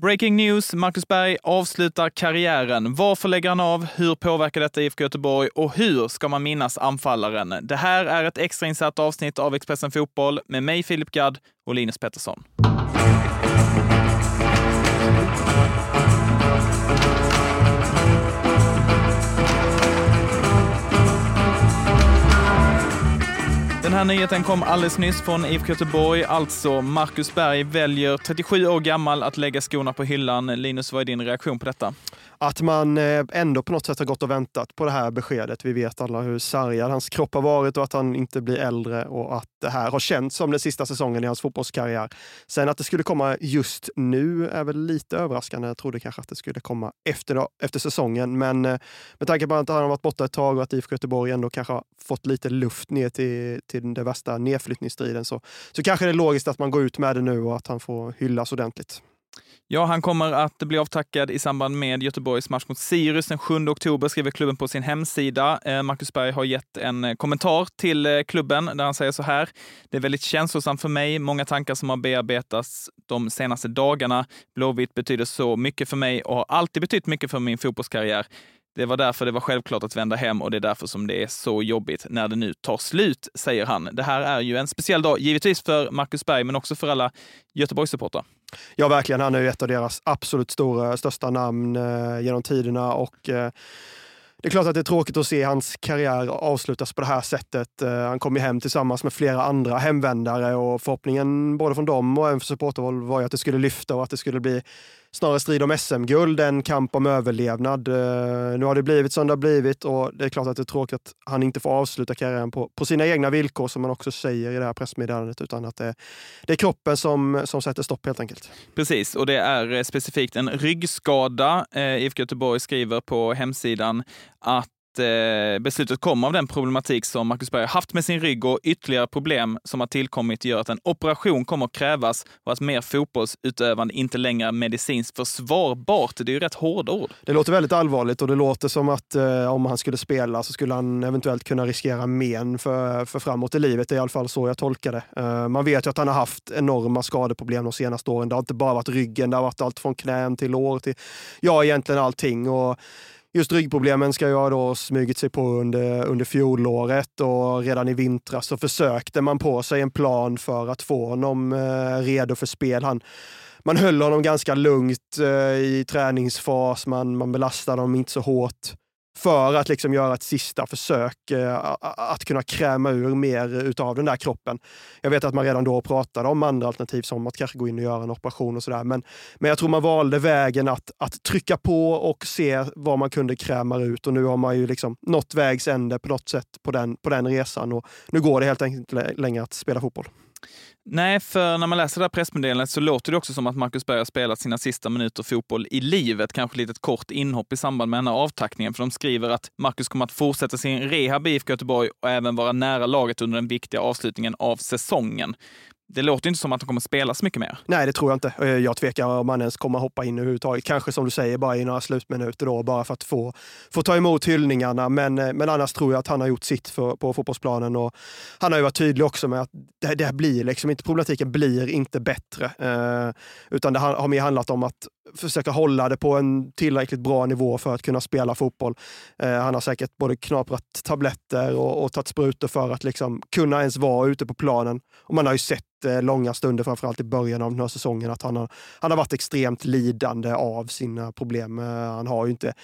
Breaking news, Marcus Berg avslutar karriären. Varför lägger han av? Hur påverkar detta IFK Göteborg? Och hur ska man minnas anfallaren? Det här är ett extrainsatt avsnitt av Expressen Fotboll med mig Filip Gadd och Linus Pettersson. Den här nyheten kom alldeles nyss från IFK Göteborg. Alltså, Marcus Berg väljer 37 år gammal att lägga skorna på hyllan. Linus, vad är din reaktion på detta? Att man eh, ändå på något sätt har gått och väntat på det här beskedet. Vi vet alla hur sargad hans kropp har varit och att han inte blir äldre och att det här har känts som den sista säsongen i hans fotbollskarriär. Sen att det skulle komma just nu är väl lite överraskande. Jag trodde kanske att det skulle komma efter, efter säsongen, men eh, med tanke på att han har varit borta ett tag och att IFK Göteborg ändå kanske har fått lite luft ner till, till den värsta nedflyttningsstriden så, så kanske det är logiskt att man går ut med det nu och att han får hyllas ordentligt. Ja, han kommer att bli avtackad i samband med Göteborgs match mot Sirius den 7 oktober, skriver klubben på sin hemsida. Eh, Marcus Berg har gett en eh, kommentar till eh, klubben där han säger så här. Det är väldigt känslosamt för mig, många tankar som har bearbetats de senaste dagarna. Blåvitt betyder så mycket för mig och har alltid betytt mycket för min fotbollskarriär. Det var därför det var självklart att vända hem och det är därför som det är så jobbigt när det nu tar slut, säger han. Det här är ju en speciell dag, givetvis för Marcus Berg, men också för alla Göteborgssupportrar. Ja, verkligen. Han är ju ett av deras absolut stora, största namn eh, genom tiderna och eh, det är klart att det är tråkigt att se hans karriär avslutas på det här sättet. Eh, han kom ju hem tillsammans med flera andra hemvändare och förhoppningen både från dem och även för supporterhåll var ju att det skulle lyfta och att det skulle bli snarare strid om SM-guld än kamp om överlevnad. Eh, nu har det blivit som det har blivit och det är klart att det är tråkigt att han inte får avsluta karriären på, på sina egna villkor som man också säger i det här pressmeddelandet utan att det, det är kroppen som, som sätter stopp helt enkelt. Precis, och det är eh, specifikt en ryggskada. Eh, IFK Göteborg skriver på hemsidan att Eh, beslutet kommer av den problematik som Marcus Berg har haft med sin rygg och ytterligare problem som har tillkommit gör att en operation kommer att krävas och att mer fotbollsutövande inte längre är medicinskt försvarbart. Det är ju rätt hårda ord. Det låter väldigt allvarligt och det låter som att eh, om han skulle spela så skulle han eventuellt kunna riskera men för, för framåt i livet. Det är i alla fall så jag tolkar det. Eh, man vet ju att han har haft enorma skadeproblem de senaste åren. Det har inte bara varit ryggen, det har varit allt från knän till lår till ja, egentligen allting. Och just ryggproblemen ska ju ha då smugit sig på under, under fjolåret och redan i vintras så försökte man på sig en plan för att få honom eh, redo för spel. Han, man höll honom ganska lugnt eh, i träningsfas, man, man belastade honom inte så hårt för att liksom göra ett sista försök eh, att kunna kräma ur mer utav den där kroppen. Jag vet att man redan då pratade om andra alternativ som att kanske gå in och göra en operation och sådär. Men, men jag tror man valde vägen att, att trycka på och se vad man kunde kräma ut och nu har man ju liksom nått vägs ände på något sätt på den, på den resan och nu går det helt enkelt inte längre att spela fotboll. Nej, för när man läser det här pressmeddelandet så låter det också som att Marcus Berg har spelat sina sista minuter fotboll i livet. Kanske lite ett kort inhopp i samband med den här avtackningen, för de skriver att Marcus kommer att fortsätta sin rehab i IFK Göteborg och även vara nära laget under den viktiga avslutningen av säsongen det låter inte som att de kommer spela så mycket mer. Nej, det tror jag inte. Eh, jag tvekar om man ens kommer hoppa in överhuvudtaget. Kanske som du säger, bara i några slutminuter då, bara för att få, få ta emot hyllningarna. Men, eh, men annars tror jag att han har gjort sitt för, på fotbollsplanen och han har ju varit tydlig också med att det, det blir liksom inte, problematiken blir inte bättre. Eh, utan det har mer handlat om att försöka hålla det på en tillräckligt bra nivå för att kunna spela fotboll. Eh, han har säkert både knaprat tabletter och, och tagit sprutor för att liksom kunna ens vara ute på planen. Och man har ju sett eh, långa stunder, framförallt i början av den här säsongen, att han har, han har varit extremt lidande av sina problem. Eh, han har ju inte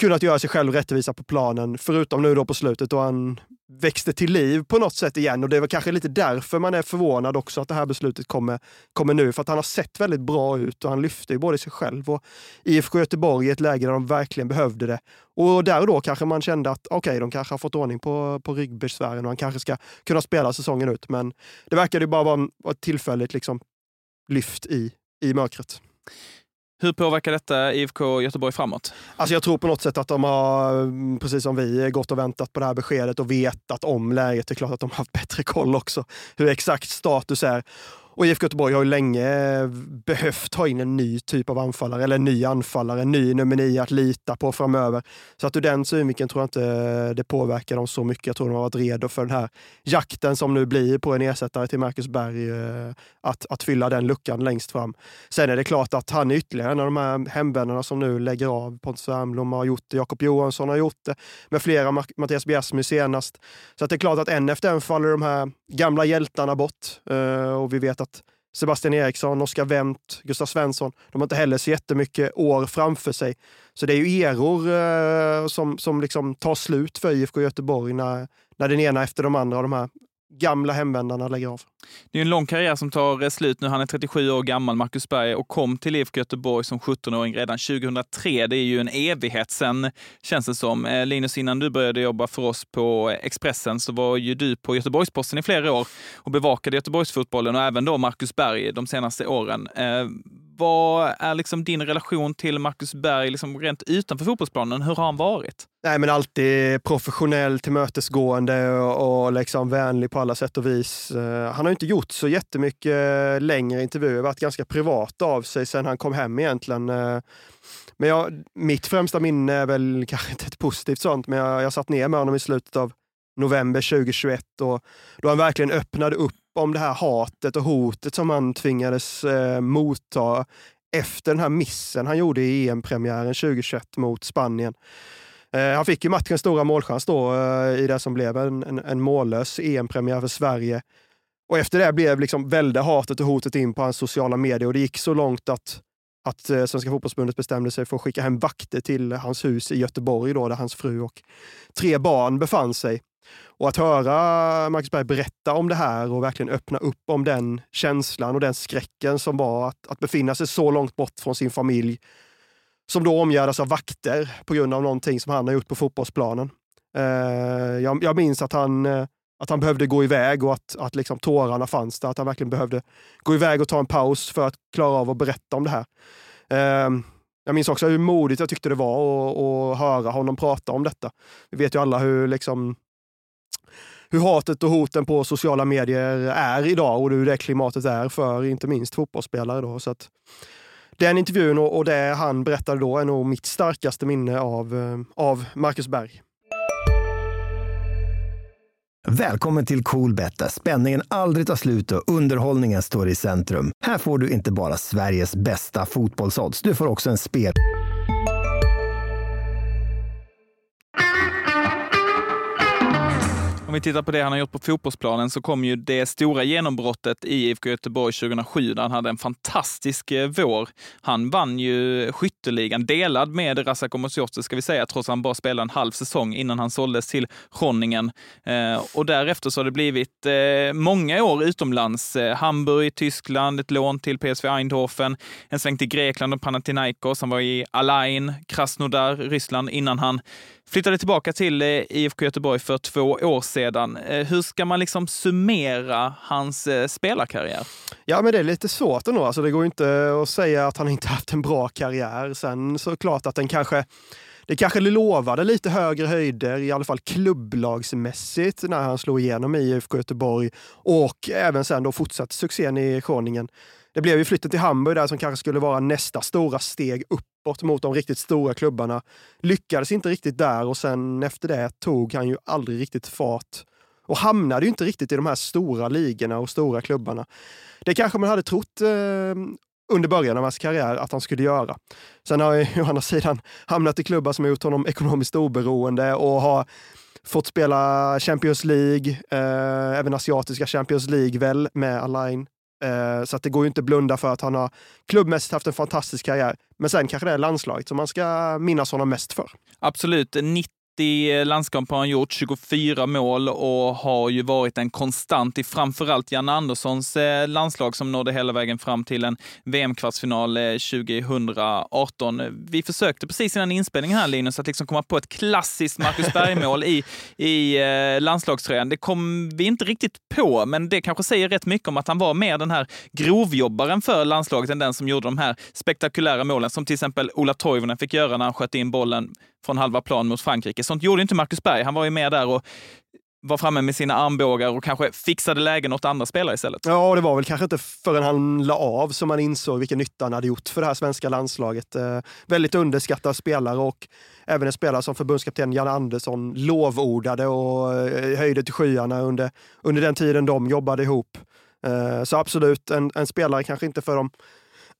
kunnat göra sig själv rättvisa på planen, förutom nu då på slutet då han växte till liv på något sätt igen. Och det var kanske lite därför man är förvånad också att det här beslutet kommer, kommer nu. För att han har sett väldigt bra ut och han lyfte ju både sig själv och IFK Göteborg i ett läge där de verkligen behövde det. Och där och då kanske man kände att okej, okay, de kanske har fått ordning på, på ryggbesvären och han kanske ska kunna spela säsongen ut. Men det verkade ju bara vara ett tillfälligt liksom, lyft i, i mörkret. Hur påverkar detta IFK Göteborg framåt? Alltså jag tror på något sätt att de har, mm, precis som vi, gått och väntat på det här beskedet och vetat om läget. Det är klart att de har haft bättre koll också, hur exakt status är. Och IFK Göteborg har ju länge eh, behövt ha in en ny typ av anfallare, eller en ny anfallare, en ny nummer nio att lita på framöver. Så att ur den synvinkeln tror jag inte eh, det påverkar dem så mycket. Jag tror de har varit redo för den här jakten som nu blir på en ersättare till Marcus Berg, eh, att, att fylla den luckan längst fram. Sen är det klart att han är ytterligare en av de här hemvännerna som nu lägger av. Pontus Wernbloom har gjort det, Jakob Johansson har gjort det, med flera, Mattias Bjärsmy senast. Så att det är klart att en efter en faller de här gamla hjältarna bort. Och vi vet att Sebastian Eriksson, Oskar Wendt, Gustav Svensson, de har inte heller så jättemycket år framför sig. Så det är ju eror eh, som, som liksom tar slut för IFK Göteborg när, när den ena efter de andra av de här gamla hemvändarna lägger av. Det är en lång karriär som tar eh, slut nu. Han är 37 år gammal, Marcus Berg, och kom till IFK Göteborg som 17-åring redan 2003. Det är ju en evighet sen, känns det som. Eh, Linus, innan du började jobba för oss på Expressen så var ju du på Göteborgs-Posten i flera år och bevakade Göteborgsfotbollen och även då Marcus Berg de senaste åren. Eh, vad är liksom din relation till Marcus Berg liksom rent utanför fotbollsplanen? Hur har han varit? Nej, men alltid professionell, tillmötesgående och, och liksom vänlig på alla sätt och vis. Uh, han har inte gjort så jättemycket längre intervjuer, varit ganska privat av sig sen han kom hem egentligen. Uh, men jag, mitt främsta minne är väl kanske inte ett positivt sånt, men jag, jag satt ner med honom i slutet av november 2021 och då han verkligen öppnade upp om det här hatet och hotet som han tvingades eh, motta efter den här missen han gjorde i EM-premiären 2021 mot Spanien. Eh, han fick ju matchens stora målchans då eh, i det som blev en, en, en mållös EM-premiär för Sverige. Och efter det blev liksom välde hatet och hotet in på hans sociala medier och det gick så långt att att eh, Svenska fotbollsförbundet bestämde sig för att skicka hem vakter till hans hus i Göteborg då, där hans fru och tre barn befann sig. Och att höra Marcus Berg berätta om det här och verkligen öppna upp om den känslan och den skräcken som var att, att befinna sig så långt bort från sin familj, som då omgärdas av vakter på grund av någonting som han har gjort på fotbollsplanen. Eh, jag, jag, minns att han, eh, att han behövde gå iväg och att, att liksom tårarna fanns där. Att han verkligen behövde gå iväg och ta en paus för att klara av att berätta om det här. Eh, jag minns också hur modigt jag tyckte det var att, att höra honom prata om detta. Vi vet ju alla hur liksom hur hatet och hoten på sociala medier är idag och hur det klimatet är för inte minst fotbollsspelare. Då. Så att den intervjun och det han berättade då är nog mitt starkaste minne av, eh, av Marcus Berg. Välkommen till Coolbet där spänningen aldrig tar slut och underhållningen står i centrum. Här får du inte bara Sveriges bästa fotbollsodds, du får också en spel... vi tittar på det han har gjort på fotbollsplanen så kom ju det stora genombrottet i IFK Göteborg 2007 där han hade en fantastisk eh, vår. Han vann ju skytteligan delad med Razak Omosjotze ska vi säga, trots att han bara spelade en halv säsong innan han såldes till Ronningen. Eh, och därefter så har det blivit eh, många år utomlands. Hamburg, Tyskland, ett lån till PSV Eindhoven, en sväng till Grekland och Panathinaikos. Han var i Alain, Krasnodar, Ryssland innan han flyttade tillbaka till IFK Göteborg för två år sedan. Eh, hur ska man liksom summera hans eh, spelarkarriär? Ja, men det är lite svårt ändå. Alltså, det går inte att säga att han inte haft en bra karriär. Sen så klart att den kanske det kanske lovade lite högre höjder, i alla fall klubblagsmässigt, när han slog igenom i IFK Göteborg och även sen då fortsatte succén i Groningen. Det blev ju flytten till Hamburg där som kanske skulle vara nästa stora steg uppåt mot de riktigt stora klubbarna. Lyckades inte riktigt där och sen efter det tog han ju aldrig riktigt fart och hamnade ju inte riktigt i de här stora ligorna och stora klubbarna. Det kanske man hade trott eh, under början av hans karriär att han skulle göra. Sen har han å andra sidan hamnat i klubbar som har gjort honom ekonomiskt oberoende och har fått spela Champions League, eh, även asiatiska Champions League väl, med Alain Eh, så att det går ju inte att blunda för att han har klubbmässigt haft en fantastisk karriär. Men sen kanske det är landslaget som man ska minnas honom mest för. Absolut. 90 30 eh, landskamper har han gjort, 24 mål och har ju varit en konstant i framförallt Jan Anderssons eh, landslag som nådde hela vägen fram till en VM-kvartsfinal 2018. Eh, vi försökte precis innan inspelningen här Linus att liksom komma på ett klassiskt Marcus Berg-mål i, i landslagströjan. Det kom vi inte riktigt på, men det kanske säger rätt mycket om att han var mer den här grovjobbaren för landslaget än den som gjorde de här spektakulära målen som till exempel Ola Toivonen fick göra när han sköt in bollen från halva plan mot Frankrike. Sånt gjorde inte Marcus Berg. Han var ju med där och var framme med sina armbågar och kanske fixade lägen åt andra spelare istället. Ja, det var väl kanske inte förrän han la av som man insåg vilken nytta han hade gjort för det här svenska landslaget. Eh, väldigt underskattad spelare och även en spelare som förbundskapten Jan Andersson lovordade och eh, höjde till skyarna under, under den tiden de jobbade ihop. Eh, så absolut, en, en spelare kanske inte för de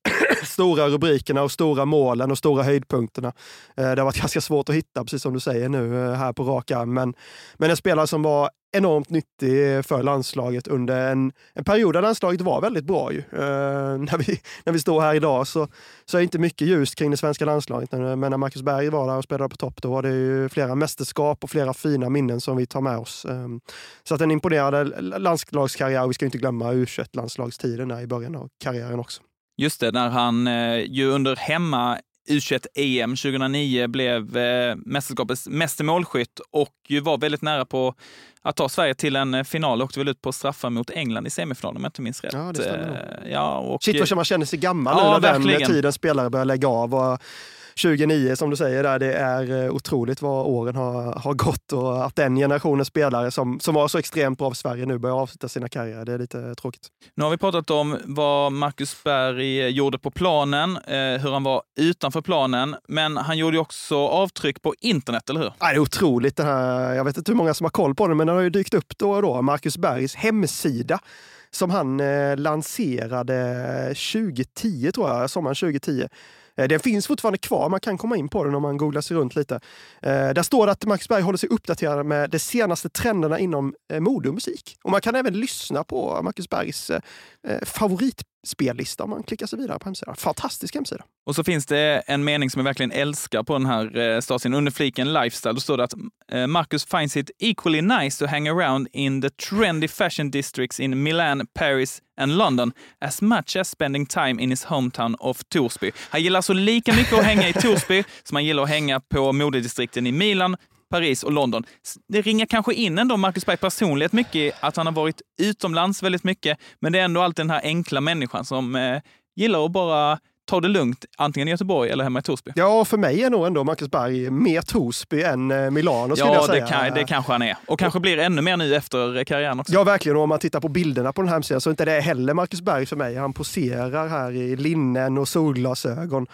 stora rubrikerna och stora målen och stora höjdpunkterna. Eh, det har varit ganska svårt att hitta, precis som du säger nu eh, här på rak arm. Men, men en spelare som var enormt nyttig för landslaget under en, en period där landslaget var väldigt bra. Ju. Eh, när, vi, när vi står här idag så, så är det inte mycket ljust kring det svenska landslaget. Men när Marcus Berg var där och spelade på topp, då var det ju flera mästerskap och flera fina minnen som vi tar med oss. Ehm, så att en imponerande landslagskarriär. Vi ska inte glömma U21-landslagstiden i början av karriären också. Just det, när han eh, ju under hemma U21-EM 2009 blev eh, mästerskapets meste målskytt och ju var väldigt nära på att ta Sverige till en final. Åkte väl ut på straffar mot England i semifinalen om jag inte minns rätt. Ja, det stämmer eh, ja, och, Shit vad man känner sig gammal ja, nu när verkligen. den tiden spelare börjar lägga av. Och 2009 som du säger, där, det är eh, otroligt vad åren har, har gått och att den generationen spelare som, som var så extremt bra för Sverige nu börjar avsluta sina karriärer. Det är lite tråkigt. Nu har vi pratat om vad Marcus Berg gjorde på planen, eh, hur han var utanför planen, men han gjorde också avtryck på internet, eller hur? Ja, det är otroligt. Det här, jag vet inte hur många som har koll på det, men den har ju dykt upp då och då. Marcus Bergs hemsida som han eh, lanserade 2010, tror jag, sommaren 2010. Eh, den finns fortfarande kvar, man kan komma in på den om man googlar sig runt lite. Eh, där står det att Marcus Berg håller sig uppdaterad med de senaste trenderna inom eh, mode och musik. Och man kan även lyssna på Marcus Bergs favorit spellista om man klickar sig vidare på hemsidan. Fantastisk hemsida. Och så finns det en mening som jag verkligen älskar på den här eh, stasien. Under fliken lifestyle, då står det att eh, Marcus finds it equally nice to hang around in the trendy fashion districts in Milan, Paris and London as much as spending time in his hometown of Torsby. Han gillar så lika mycket att hänga i Torsby som han gillar att hänga på modedistrikten i Milan, Paris och London. Det ringar kanske in ändå Marcus Berg personlighet mycket, att han har varit utomlands väldigt mycket, men det är ändå alltid den här enkla människan som eh, gillar att bara ta det lugnt, antingen i Göteborg eller hemma i Torsby. Ja, för mig är nog ändå Marcus Berg mer Torsby än eh, Milano. Ja, jag säga. Det, kan, det kanske han är. Och kanske blir ännu mer nu efter karriären också. Ja, verkligen. Och om man tittar på bilderna på den här hemsidan så är inte det heller Marcus Berg för mig. Han poserar här i linnen och solglasögon.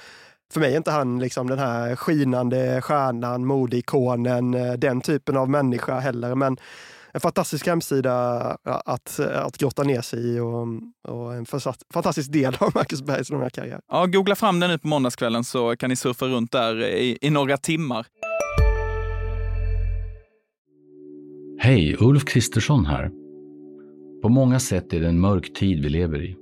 För mig är inte han liksom den här skinande stjärnan, modeikonen, eh, den typen av människa heller. Men en fantastisk hemsida att, att grotta ner sig i och, och en fantastisk del av Marcus Bergs långa karriär. Ja, googla fram den nu på måndagskvällen så kan ni surfa runt där i, i några timmar. Hej, Ulf Kristersson här. På många sätt är det en mörk tid vi lever i.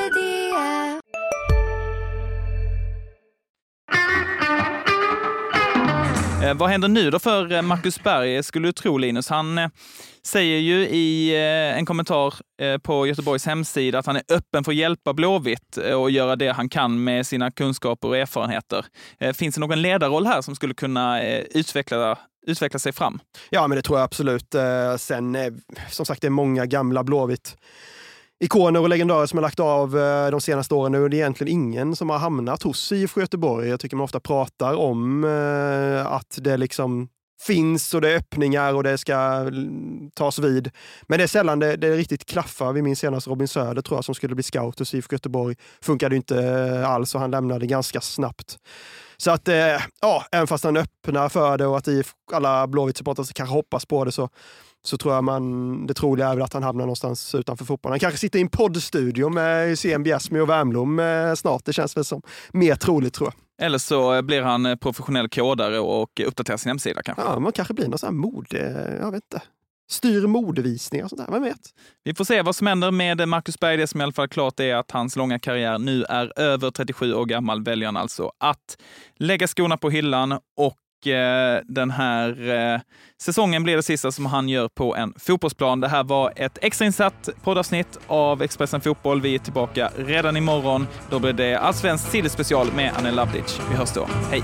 Eh, vad händer nu då för eh, Marcus Berg, skulle du tro Linus? Han eh, säger ju i eh, en kommentar eh, på Göteborgs hemsida att han är öppen för att hjälpa Blåvitt och göra det han kan med sina kunskaper och erfarenheter. Finns det någon ledarroll här som skulle kunna utveckla utveckla sig fram? Ja, men det tror jag absolut. Sen, som sagt, det är många gamla Blåvitt ikoner och legendarer som har lagt av eh, de senaste åren. Nu är det egentligen ingen som har hamnat hos IFK Göteborg. Jag tycker man ofta pratar om eh, att det liksom finns och det är öppningar och det ska tas vid. Men det är sällan det, det riktigt klaffar. Vi minns senast Robin Söder tror jag som skulle bli scout hos IFK Göteborg. Funkade inte eh, alls och han lämnade ganska snabbt. Så att, ja, även fast han öppnar för det och att alla Blåvitt-supportrar kanske hoppas på det så så tror jag man, det troliga är väl att han hamnar någonstans utanför fotbollen. Han kanske sitter i en poddstudio med Hysén Bjärsmyr och Wernbloom eh, snart. Det känns väl som mer troligt tror jag. Eller så blir han eh, professionell kodare och uppdaterar sin hemsida kanske. Ja, man kanske blir någon sån här mode, jag vet inte. Styr modevisningar och sånt där, vem vet? Vi får se vad som händer med Marcus Berg. Det som i alla fall klart är att hans långa karriär nu är över 37 år gammal. Väljer han alltså att lägga skorna på hyllan och eh, den här eh, säsongen blir det sista som han gör på en fotbollsplan. Det här var ett extrainsatt poddavsnitt av Expressen Fotboll. Vi är tillbaka redan imorgon. Då blir det Allsvensk sillspecial med Anne Lavdic. Vi hörs då. Hej!